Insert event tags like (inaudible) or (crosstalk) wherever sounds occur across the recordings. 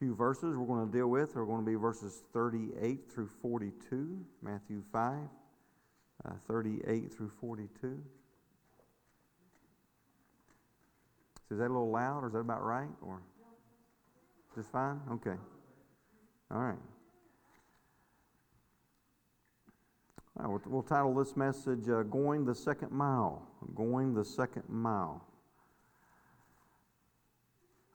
few verses we're going to deal with are going to be verses 38 through 42, Matthew 5, uh, 38 through 42. So Is that a little loud, or is that about right, or just fine? Okay. All right. All right we'll, we'll title this message uh, "Going the Second Mile." Going the second mile.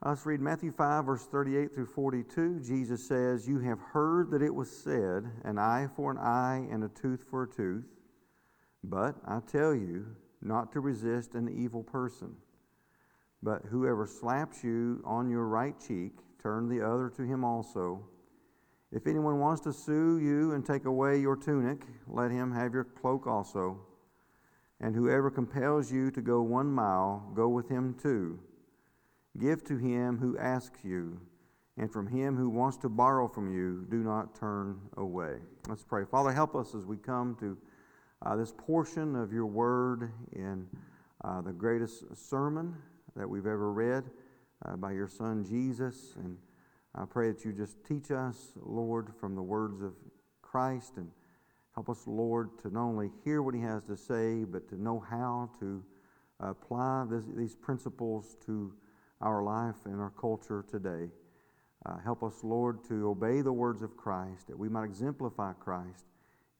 Let's read Matthew 5, verse 38 through 42. Jesus says, You have heard that it was said, an eye for an eye and a tooth for a tooth. But I tell you not to resist an evil person. But whoever slaps you on your right cheek, turn the other to him also. If anyone wants to sue you and take away your tunic, let him have your cloak also. And whoever compels you to go one mile, go with him two. Give to him who asks you, and from him who wants to borrow from you, do not turn away. Let's pray. Father, help us as we come to uh, this portion of your word in uh, the greatest sermon that we've ever read uh, by your son Jesus. And I pray that you just teach us, Lord, from the words of Christ and help us, Lord, to not only hear what he has to say, but to know how to apply this, these principles to our life and our culture today. Uh, help us, Lord, to obey the words of Christ, that we might exemplify Christ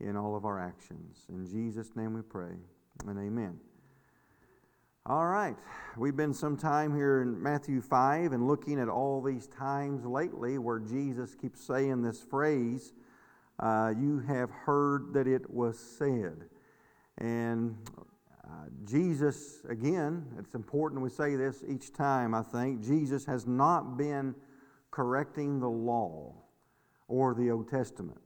in all of our actions. In Jesus' name we pray, and amen. All right, we've been some time here in Matthew 5 and looking at all these times lately where Jesus keeps saying this phrase, uh, You have heard that it was said. And Jesus, again, it's important we say this each time, I think. Jesus has not been correcting the law or the Old Testament.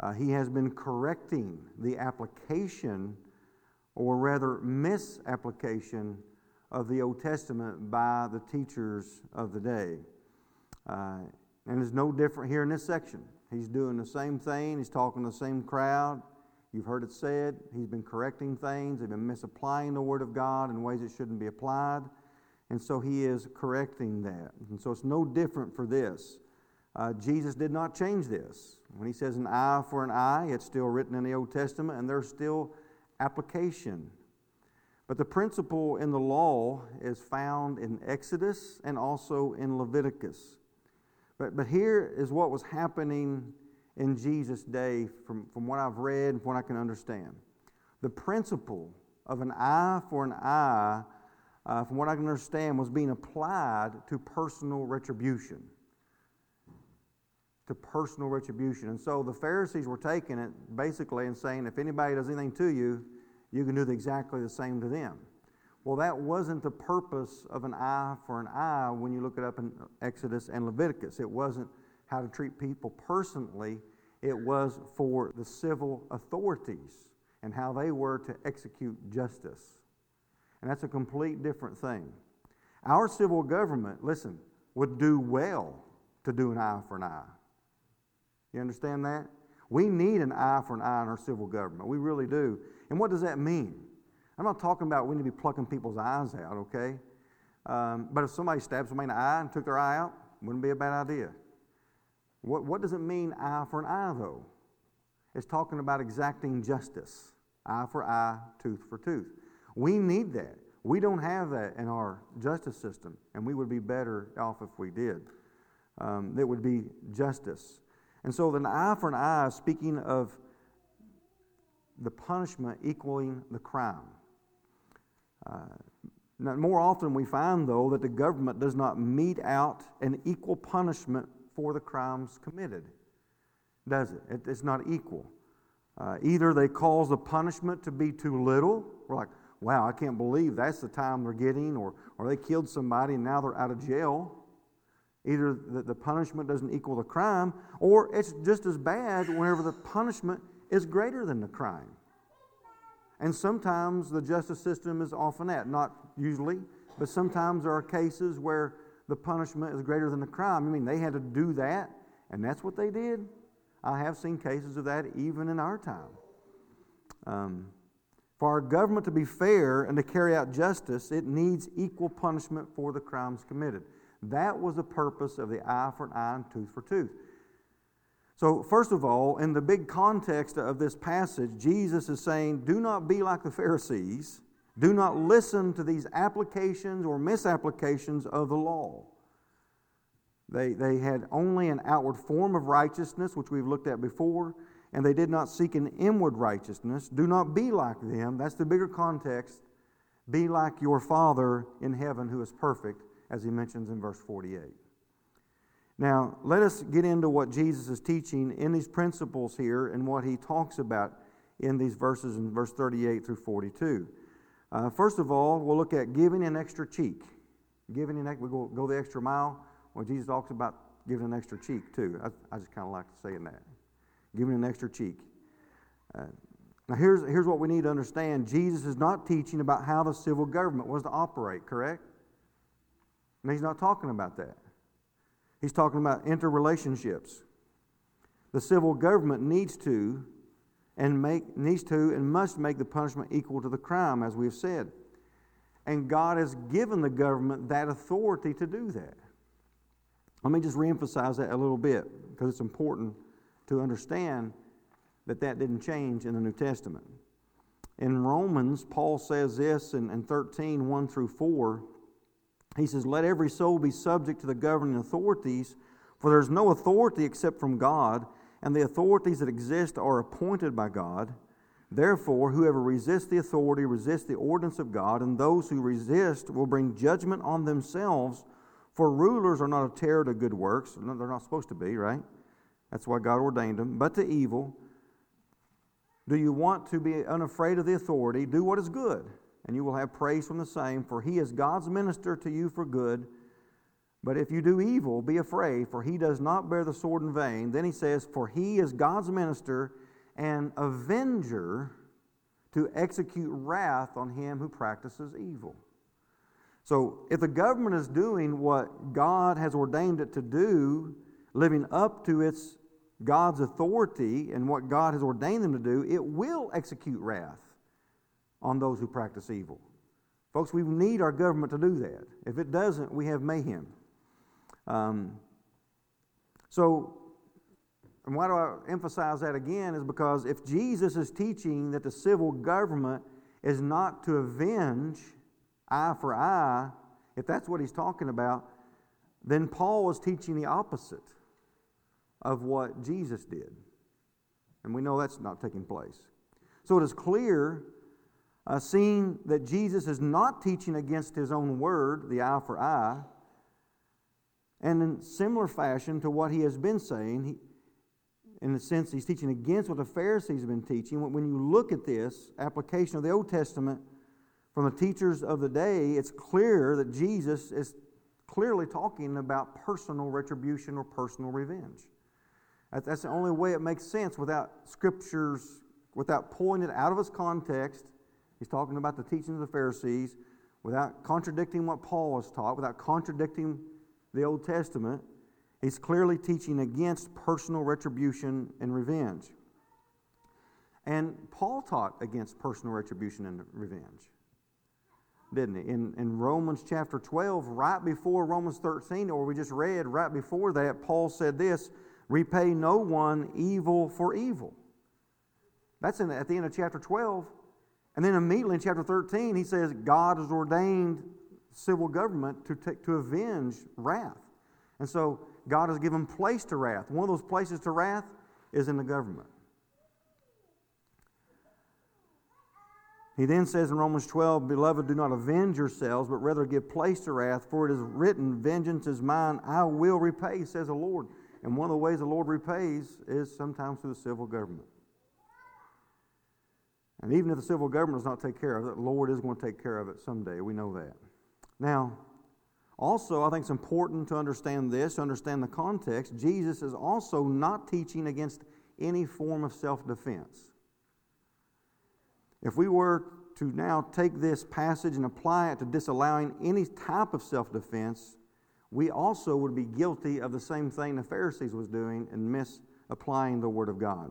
Uh, he has been correcting the application, or rather misapplication, of the Old Testament by the teachers of the day. Uh, and it's no different here in this section. He's doing the same thing, he's talking to the same crowd. You've heard it said, he's been correcting things, they've been misapplying the Word of God in ways it shouldn't be applied. And so he is correcting that. And so it's no different for this. Uh, Jesus did not change this. When he says an eye for an eye, it's still written in the Old Testament, and there's still application. But the principle in the law is found in Exodus and also in Leviticus. But, but here is what was happening in Jesus' day from, from what I've read and what I can understand. The principle of an eye for an eye, uh, from what I can understand, was being applied to personal retribution. To personal retribution. And so the Pharisees were taking it basically and saying, if anybody does anything to you, you can do exactly the same to them. Well, that wasn't the purpose of an eye for an eye when you look it up in Exodus and Leviticus. It wasn't how to treat people personally, it was for the civil authorities and how they were to execute justice. And that's a complete different thing. Our civil government, listen, would do well to do an eye for an eye. You understand that? We need an eye for an eye in our civil government. We really do. And what does that mean? I'm not talking about we need to be plucking people's eyes out, okay? Um, but if somebody stabs somebody in the eye and took their eye out, wouldn't be a bad idea. What, what does it mean, eye for an eye, though? It's talking about exacting justice eye for eye, tooth for tooth. We need that. We don't have that in our justice system, and we would be better off if we did. Um, that would be justice. And so, the eye for an eye, speaking of the punishment equaling the crime. Uh, now, more often, we find, though, that the government does not mete out an equal punishment for the crimes committed, does it? it it's not equal. Uh, either they cause the punishment to be too little, we're like, wow, I can't believe that's the time they're getting, or, or they killed somebody and now they're out of jail. Either the, the punishment doesn't equal the crime, or it's just as bad whenever the punishment is greater than the crime. And sometimes the justice system is often that, not usually, but sometimes there are cases where the punishment is greater than the crime. I mean, they had to do that, and that's what they did. I have seen cases of that even in our time. Um, for our government to be fair and to carry out justice, it needs equal punishment for the crimes committed. That was the purpose of the eye for an eye and tooth for tooth. So, first of all, in the big context of this passage, Jesus is saying, Do not be like the Pharisees. Do not listen to these applications or misapplications of the law. They, they had only an outward form of righteousness, which we've looked at before, and they did not seek an inward righteousness. Do not be like them. That's the bigger context. Be like your Father in heaven who is perfect, as he mentions in verse 48. Now, let us get into what Jesus is teaching in these principles here and what he talks about in these verses in verse 38 through 42. Uh, first of all, we'll look at giving an extra cheek. Giving an, we go, go the extra mile. Well, Jesus talks about giving an extra cheek too. I, I just kind of like saying that. Giving an extra cheek. Uh, now, here's, here's what we need to understand Jesus is not teaching about how the civil government was to operate, correct? And he's not talking about that. He's talking about interrelationships. The civil government needs to and make, needs to and must make the punishment equal to the crime, as we have said. And God has given the government that authority to do that. Let me just reemphasize that a little bit because it's important to understand that that didn't change in the New Testament. In Romans, Paul says this in, in 13, 1 through 4. He says, Let every soul be subject to the governing authorities, for there is no authority except from God and the authorities that exist are appointed by God. Therefore, whoever resists the authority resists the ordinance of God, and those who resist will bring judgment on themselves. For rulers are not a terror to good works. They're not supposed to be, right? That's why God ordained them, but to evil. Do you want to be unafraid of the authority? Do what is good, and you will have praise from the same, for he is God's minister to you for good. But if you do evil, be afraid, for he does not bear the sword in vain. Then he says, For he is God's minister and avenger to execute wrath on him who practices evil. So, if the government is doing what God has ordained it to do, living up to its God's authority and what God has ordained them to do, it will execute wrath on those who practice evil. Folks, we need our government to do that. If it doesn't, we have mayhem. Um, so, and why do I emphasize that again? Is because if Jesus is teaching that the civil government is not to avenge eye for eye, if that's what he's talking about, then Paul is teaching the opposite of what Jesus did. And we know that's not taking place. So it is clear, uh, seeing that Jesus is not teaching against his own word, the eye for eye, and in similar fashion to what he has been saying, he, in the sense he's teaching against what the Pharisees have been teaching. When you look at this application of the Old Testament from the teachers of the day, it's clear that Jesus is clearly talking about personal retribution or personal revenge. That's the only way it makes sense without scriptures, without pulling it out of its context. He's talking about the teachings of the Pharisees, without contradicting what Paul has taught, without contradicting the Old Testament, he's clearly teaching against personal retribution and revenge. And Paul taught against personal retribution and revenge, didn't he? In, in Romans chapter 12, right before Romans 13, or we just read right before that, Paul said this repay no one evil for evil. That's in, at the end of chapter 12. And then immediately in chapter 13, he says, God has ordained civil government to, take, to avenge wrath. And so God has given place to wrath. One of those places to wrath is in the government. He then says in Romans 12, Beloved, do not avenge yourselves, but rather give place to wrath, for it is written, Vengeance is mine, I will repay, says the Lord. And one of the ways the Lord repays is sometimes through the civil government. And even if the civil government does not take care of it, the Lord is going to take care of it someday. We know that. Now, also, I think it's important to understand this, to understand the context. Jesus is also not teaching against any form of self defense. If we were to now take this passage and apply it to disallowing any type of self defense, we also would be guilty of the same thing the Pharisees was doing and misapplying the Word of God.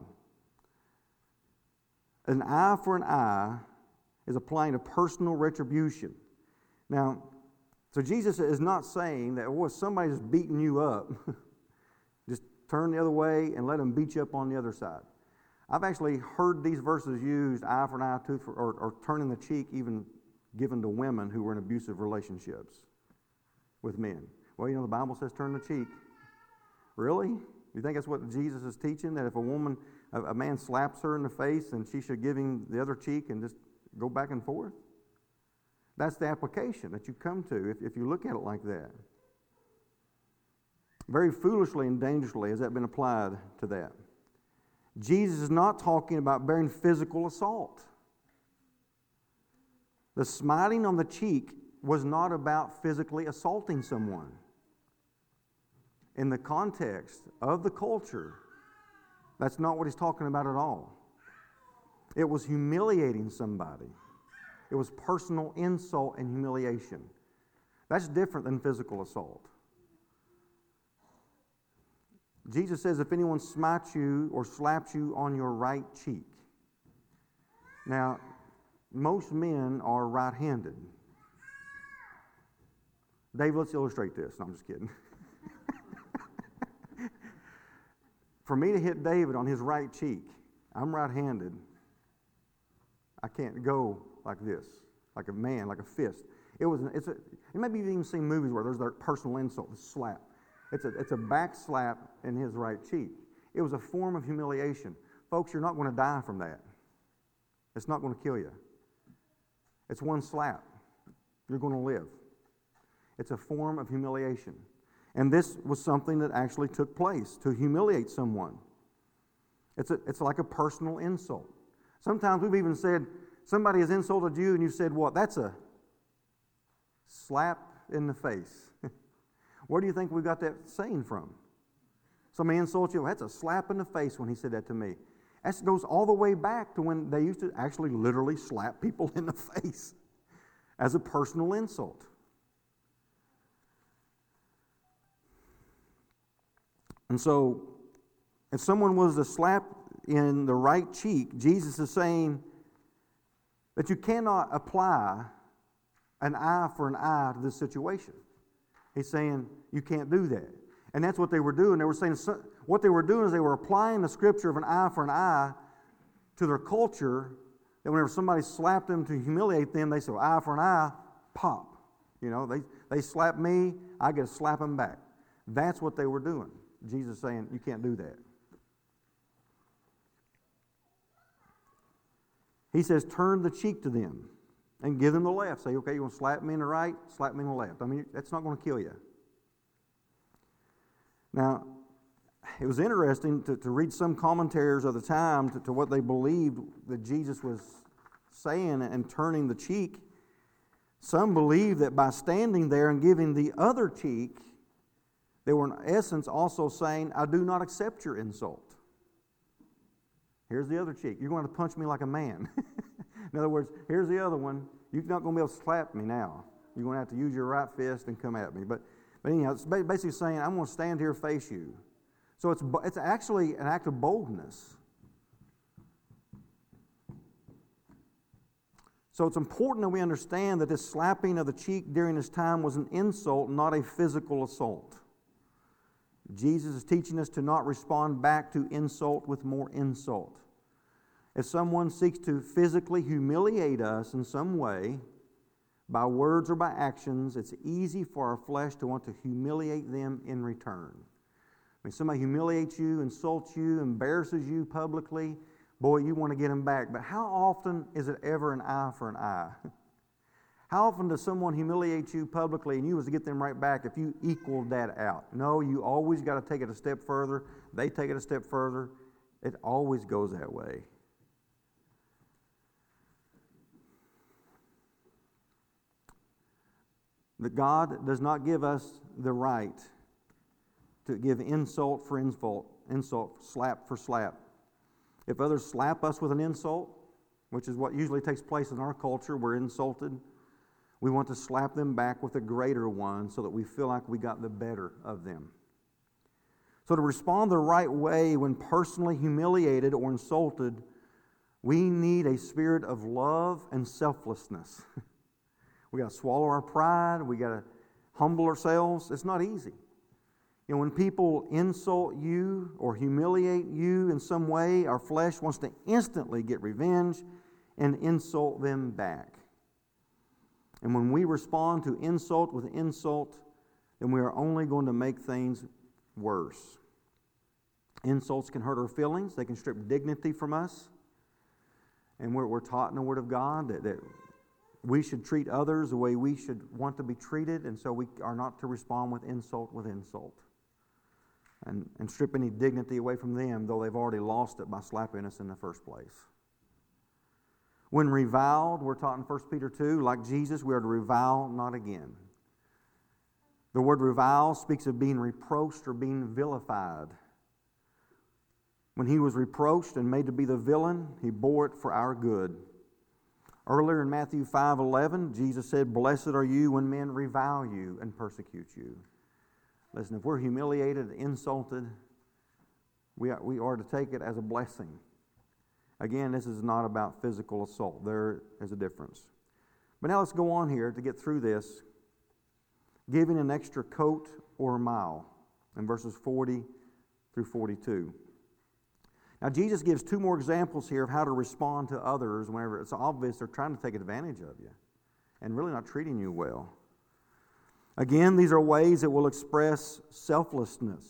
An eye for an eye is applying a personal retribution. Now, So Jesus is not saying that, oh, well, somebody's beating you up, (laughs) just turn the other way and let them beat you up on the other side. I've actually heard these verses used, eye for an eye, tooth for, or, or turning the cheek, even given to women who were in abusive relationships with men. Well, you know, the Bible says turn the cheek. Really? You think that's what Jesus is teaching? That if a woman, a, a man slaps her in the face, and she should give him the other cheek and just go back and forth? That's the application that you come to if, if you look at it like that. Very foolishly and dangerously has that been applied to that. Jesus is not talking about bearing physical assault. The smiting on the cheek was not about physically assaulting someone. In the context of the culture, that's not what he's talking about at all. It was humiliating somebody, it was personal insult and humiliation. That's different than physical assault. Jesus says, if anyone smites you or slaps you on your right cheek. Now, most men are right handed. Dave, let's illustrate this. No, I'm just kidding. (laughs) For me to hit David on his right cheek, I'm right handed. I can't go like this, like a man, like a fist. It was, it's a, and maybe you've even seen movies where there's that personal insult, the slap. It's a, it's a back slap in his right cheek. It was a form of humiliation. Folks, you're not going to die from that. It's not going to kill you. It's one slap. You're going to live. It's a form of humiliation. And this was something that actually took place to humiliate someone. It's, a, it's like a personal insult. Sometimes we've even said, somebody has insulted you, and you said, What? That's a slap in the face. (laughs) Where do you think we got that saying from? Somebody insults you, that's a slap in the face when he said that to me. That goes all the way back to when they used to actually literally slap people (laughs) in the face as a personal insult. And so, if someone was to slap in the right cheek, Jesus is saying that you cannot apply an eye for an eye to this situation. He's saying you can't do that. And that's what they were doing. They were saying what they were doing is they were applying the scripture of an eye for an eye to their culture. That whenever somebody slapped them to humiliate them, they said, eye for an eye, pop. You know, they, they slap me, I get to slap them back. That's what they were doing. Jesus saying, you can't do that. He says, turn the cheek to them and give them the left. Say, okay, you want to slap me in the right? Slap me in the left. I mean, that's not going to kill you. Now, it was interesting to, to read some commentaries of the time to, to what they believed that Jesus was saying and turning the cheek. Some believe that by standing there and giving the other cheek, they were in essence also saying, I do not accept your insult. Here's the other cheek. You're going to punch me like a man. (laughs) In other words, here's the other one. You're not going to be able to slap me now. You're going to have to use your right fist and come at me. But, but anyhow, it's basically saying, I'm going to stand here face you. So it's, it's actually an act of boldness. So it's important that we understand that this slapping of the cheek during this time was an insult, not a physical assault. Jesus is teaching us to not respond back to insult with more insult. If someone seeks to physically humiliate us in some way, by words or by actions, it's easy for our flesh to want to humiliate them in return. When somebody humiliates you, insults you, embarrasses you publicly, boy, you want to get them back. But how often is it ever an eye for an eye? (laughs) How often does someone humiliate you publicly and you was to get them right back if you equaled that out? No, you always got to take it a step further. They take it a step further. It always goes that way. That God does not give us the right to give insult for insult, insult, slap for slap. If others slap us with an insult, which is what usually takes place in our culture, we're insulted. We want to slap them back with a greater one so that we feel like we got the better of them. So, to respond the right way when personally humiliated or insulted, we need a spirit of love and selflessness. (laughs) We got to swallow our pride. We got to humble ourselves, it's not easy. You know, when people insult you or humiliate you in some way, our flesh wants to instantly get revenge and insult them back. And when we respond to insult with insult, then we are only going to make things worse. Insults can hurt our feelings, they can strip dignity from us. And we're, we're taught in the Word of God that, that we should treat others the way we should want to be treated, and so we are not to respond with insult with insult and, and strip any dignity away from them, though they've already lost it by slapping us in the first place. When reviled, we're taught in 1 Peter 2, like Jesus, we are to revile not again. The word revile speaks of being reproached or being vilified. When he was reproached and made to be the villain, he bore it for our good. Earlier in Matthew 5:11, Jesus said, "Blessed are you when men revile you and persecute you." Listen, if we're humiliated, insulted, we are, we are to take it as a blessing. Again, this is not about physical assault. There is a difference. But now let's go on here to get through this. Giving an extra coat or a mile in verses 40 through 42. Now, Jesus gives two more examples here of how to respond to others whenever it's obvious they're trying to take advantage of you and really not treating you well. Again, these are ways that will express selflessness,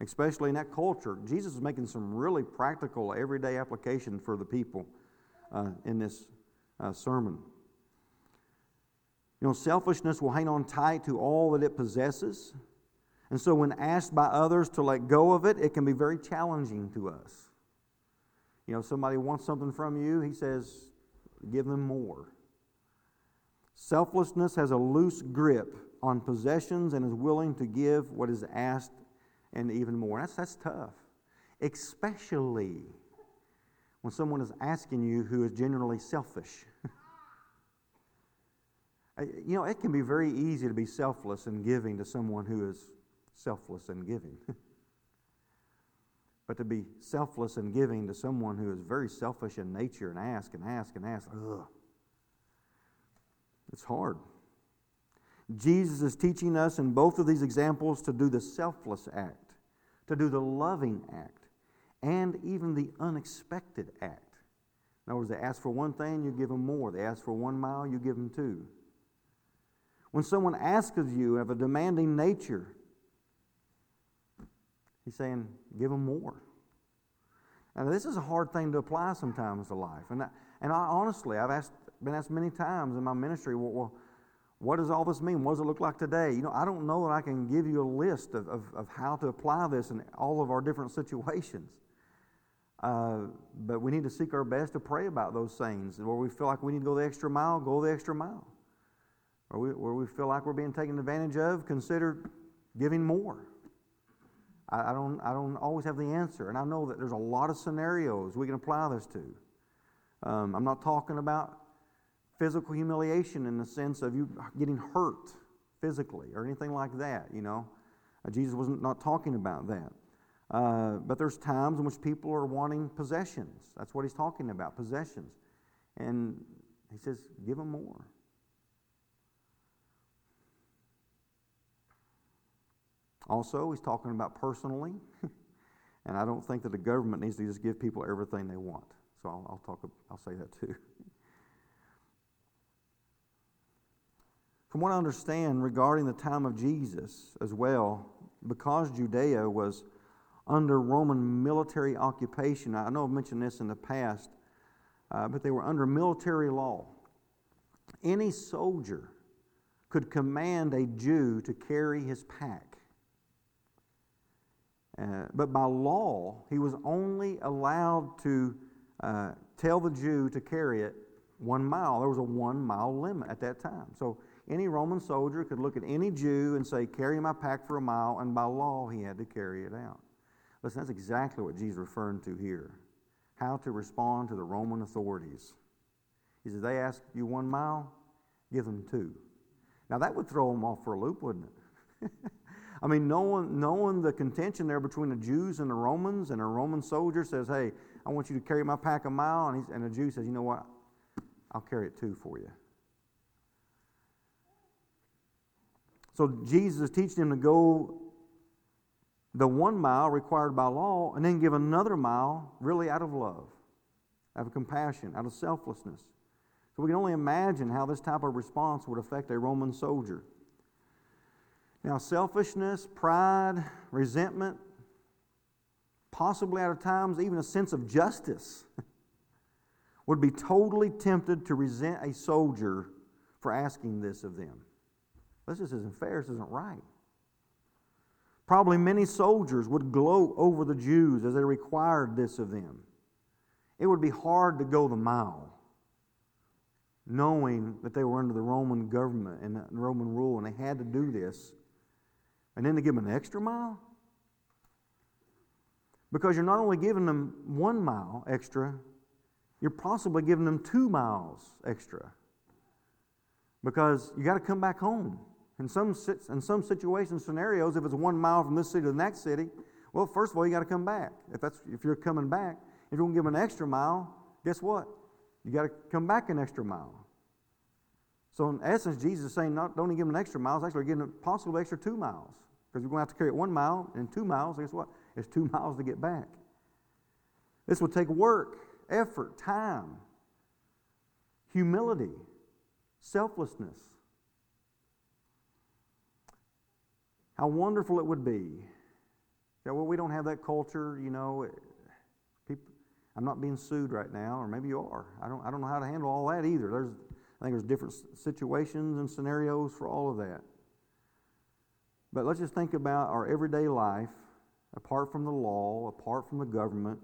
especially in that culture. Jesus is making some really practical, everyday application for the people uh, in this uh, sermon. You know, selfishness will hang on tight to all that it possesses. And so, when asked by others to let go of it, it can be very challenging to us. You know, somebody wants something from you, he says, give them more. Selflessness has a loose grip on possessions and is willing to give what is asked and even more. That's, that's tough, especially when someone is asking you who is genuinely selfish. (laughs) you know, it can be very easy to be selfless in giving to someone who is selfless and giving. (laughs) but to be selfless and giving to someone who is very selfish in nature and ask and ask and ask, ugh. It's hard. Jesus is teaching us in both of these examples to do the selfless act, to do the loving act, and even the unexpected act. In other words, they ask for one thing, you give them more. They ask for one mile, you give them two. When someone asks of you of a demanding nature, he's saying, give them more. Now, this is a hard thing to apply sometimes to life. And, I, and I, honestly, I've asked been asked many times in my ministry, well, well, what does all this mean? What does it look like today? You know, I don't know that I can give you a list of, of, of how to apply this in all of our different situations. Uh, but we need to seek our best to pray about those things. Where we feel like we need to go the extra mile, go the extra mile. Where we, where we feel like we're being taken advantage of, consider giving more. I, I, don't, I don't always have the answer. And I know that there's a lot of scenarios we can apply this to. Um, I'm not talking about physical humiliation in the sense of you getting hurt physically or anything like that, you know. Uh, Jesus wasn't not talking about that. Uh, but there's times in which people are wanting possessions. That's what he's talking about, possessions. And he says, give them more. Also, he's talking about personally. (laughs) and I don't think that the government needs to just give people everything they want. So I'll, I'll talk. I'll say that too. (laughs) From what I understand regarding the time of Jesus as well, because Judea was under Roman military occupation, I know I've mentioned this in the past, uh, but they were under military law. Any soldier could command a Jew to carry his pack. Uh, but by law, he was only allowed to uh, tell the Jew to carry it one mile. There was a one mile limit at that time. So any Roman soldier could look at any Jew and say, Carry my pack for a mile, and by law he had to carry it out. Listen, that's exactly what Jesus is referring to here. How to respond to the Roman authorities. He says, They ask you one mile, give them two. Now that would throw them off for a loop, wouldn't it? (laughs) I mean, knowing, knowing the contention there between the Jews and the Romans, and a Roman soldier says, Hey, I want you to carry my pack a mile, and, and the Jew says, You know what? I'll carry it two for you. So Jesus is teaching them to go the one mile required by law and then give another mile really out of love, out of compassion, out of selflessness. So we can only imagine how this type of response would affect a Roman soldier. Now, selfishness, pride, resentment, possibly at times even a sense of justice, (laughs) would be totally tempted to resent a soldier for asking this of them. This just isn't fair, this isn't right. Probably many soldiers would gloat over the Jews as they required this of them. It would be hard to go the mile, knowing that they were under the Roman government and Roman rule, and they had to do this. And then to give them an extra mile? Because you're not only giving them one mile extra, you're possibly giving them two miles extra. Because you got to come back home. In some, in some situations, scenarios, if it's one mile from this city to the next city, well, first of all, you got to come back. If, that's, if you're coming back, if you're going to give them an extra mile, guess what? You got to come back an extra mile. So, in essence, Jesus is saying, not, don't even give them an extra mile, it's actually giving them possibly extra two miles. Because you're going to have to carry it one mile and two miles. Guess what? It's two (laughs) miles to get back. This will take work, effort, time, humility, selflessness. How wonderful it would be. Yeah, well, we don't have that culture, you know. People, I'm not being sued right now, or maybe you are. I don't, I don't know how to handle all that either. There's, I think there's different situations and scenarios for all of that. But let's just think about our everyday life, apart from the law, apart from the government.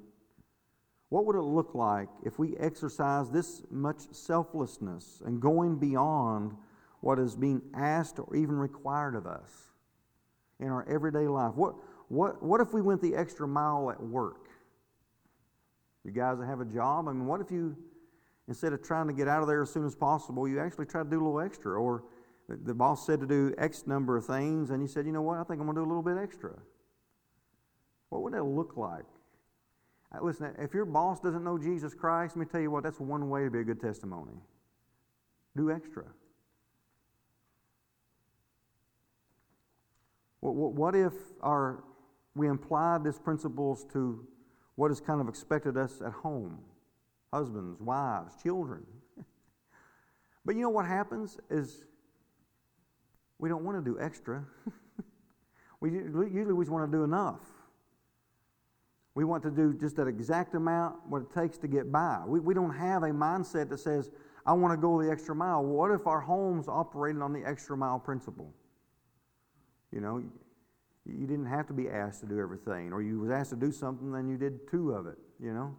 What would it look like if we exercise this much selflessness and going beyond what is being asked or even required of us? in our everyday life? What, what, what if we went the extra mile at work? You guys that have a job, I mean, what if you, instead of trying to get out of there as soon as possible, you actually try to do a little extra? Or the boss said to do X number of things, and you said, you know what, I think I'm going to do a little bit extra. What would that look like? Uh, listen, if your boss doesn't know Jesus Christ, let me tell you what, that's one way to be a good testimony. Do extra. What if our, we apply these principles to what is kind of expected us at home? Husbands, wives, children. (laughs) but you know what happens is we don't want to do extra. (laughs) we usually we just want to do enough. We want to do just that exact amount what it takes to get by. We, we don't have a mindset that says, I want to go the extra mile. What if our homes operated on the extra mile principle? You know, you didn't have to be asked to do everything, or you was asked to do something, then you did two of it. You know,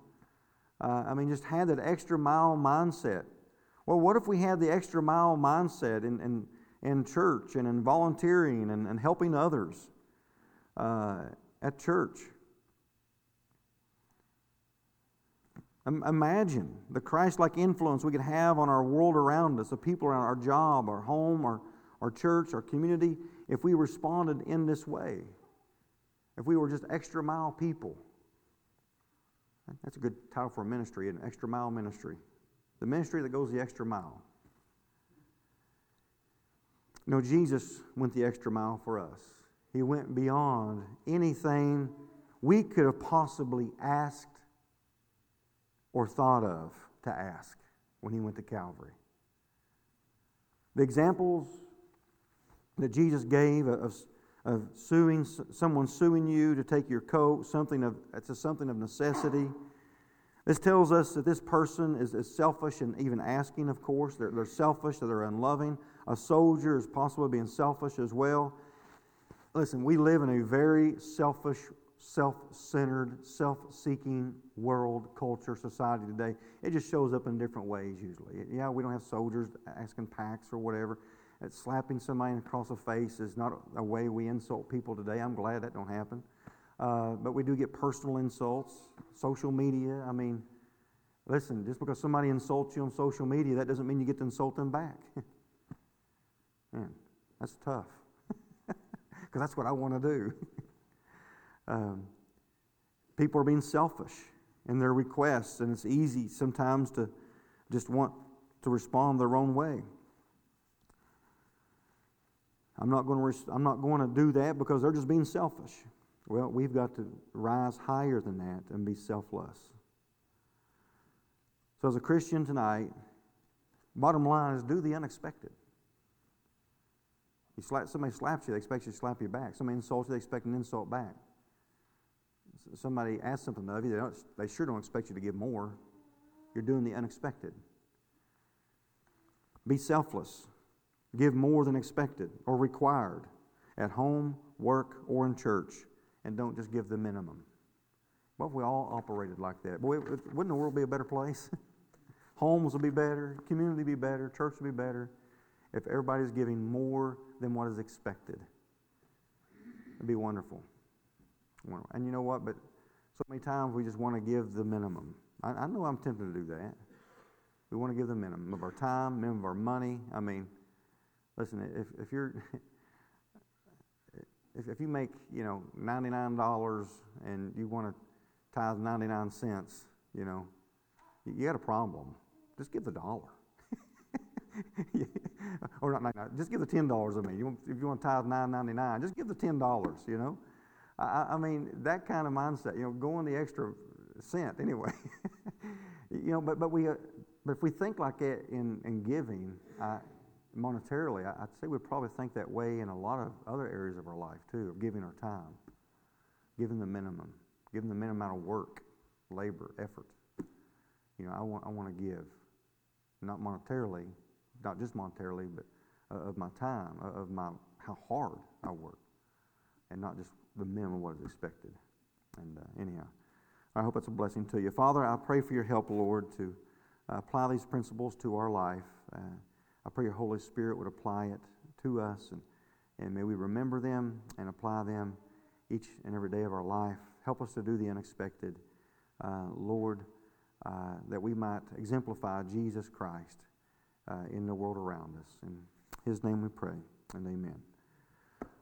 uh, I mean, just had that extra mile mindset. Well, what if we had the extra mile mindset in, in, in church and in volunteering and, and helping others uh, at church? Imagine the Christ like influence we could have on our world around us, the people around our job, our home, our, our church, our community, if we responded in this way. If we were just extra mile people. That's a good title for a ministry, an extra mile ministry. The ministry that goes the extra mile. No, Jesus went the extra mile for us. He went beyond anything we could have possibly asked or thought of to ask when he went to Calvary. The examples that Jesus gave of, of suing someone suing you to take your coat, something of it's a, something of necessity. This tells us that this person is, is selfish and even asking, of course. They're, they're selfish, they're unloving. A soldier is possibly being selfish as well. Listen, we live in a very selfish, self centered, self seeking world, culture, society today. It just shows up in different ways usually. Yeah, we don't have soldiers asking packs or whatever that slapping somebody across the face is not a way we insult people today. I'm glad that don't happen. Uh, but we do get personal insults, social media. I mean, listen, just because somebody insults you on social media, that doesn't mean you get to insult them back. (laughs) Man, that's tough. (laughs) Because that's what I want to do. (laughs) um, people are being selfish in their requests, and it's easy sometimes to just want to respond their own way. I'm not going to, res- I'm not going to do that because they're just being selfish. Well, we've got to rise higher than that and be selfless. So, as a Christian tonight, bottom line is do the unexpected. You slap, somebody slaps you, they expect you to slap you back. Somebody insults you, they expect an insult back. Somebody asks something of you, they, don't, they sure don't expect you to give more. You're doing the unexpected. Be selfless. Give more than expected or required at home, work, or in church. And don't just give the minimum. What if we all operated like that? Boy, wouldn't the world be a better place? (laughs) Homes would be better, community would be better, church would be better if everybody's giving more than what is expected. It'd be wonderful. And you know what? But so many times we just want to give the minimum. I, I know I'm tempted to do that. We want to give the minimum of our time, minimum of our money. I mean, listen, if, if you're (laughs) if, if you make you know ninety nine dollars and you want to tithe ninety nine cents, you know, you, you got a problem. Just give the dollar. (laughs) or not 99, just give the ten dollars. I mean, you if you want to tithe nine ninety nine, just give the ten dollars. You know, I, I, mean that kind of mindset. You know, going the extra cent anyway. (laughs) you know, but but we, uh, but if we think like that in in giving, monetarily, I, would say we probably think that way in a lot of other areas of our life too, of giving our time, giving the minimum, giving the minimum amount of work, labor, effort. You know, I want I want to give, not monetarily, not just monetarily, but uh, of my time, uh, of my how hard I work, and not just the minimum what is expected. And uh, anyhow, I hope it's a blessing to you, Father. I pray for your help, Lord, to uh, apply these principles to our life. Uh, I pray your Holy Spirit would apply it to us, and, and may we remember them and apply them each and every day of our life. Help us to do the unexpected, uh, Lord, that we might exemplify Jesus Christ uh, in the world around us. In His name we pray, and amen.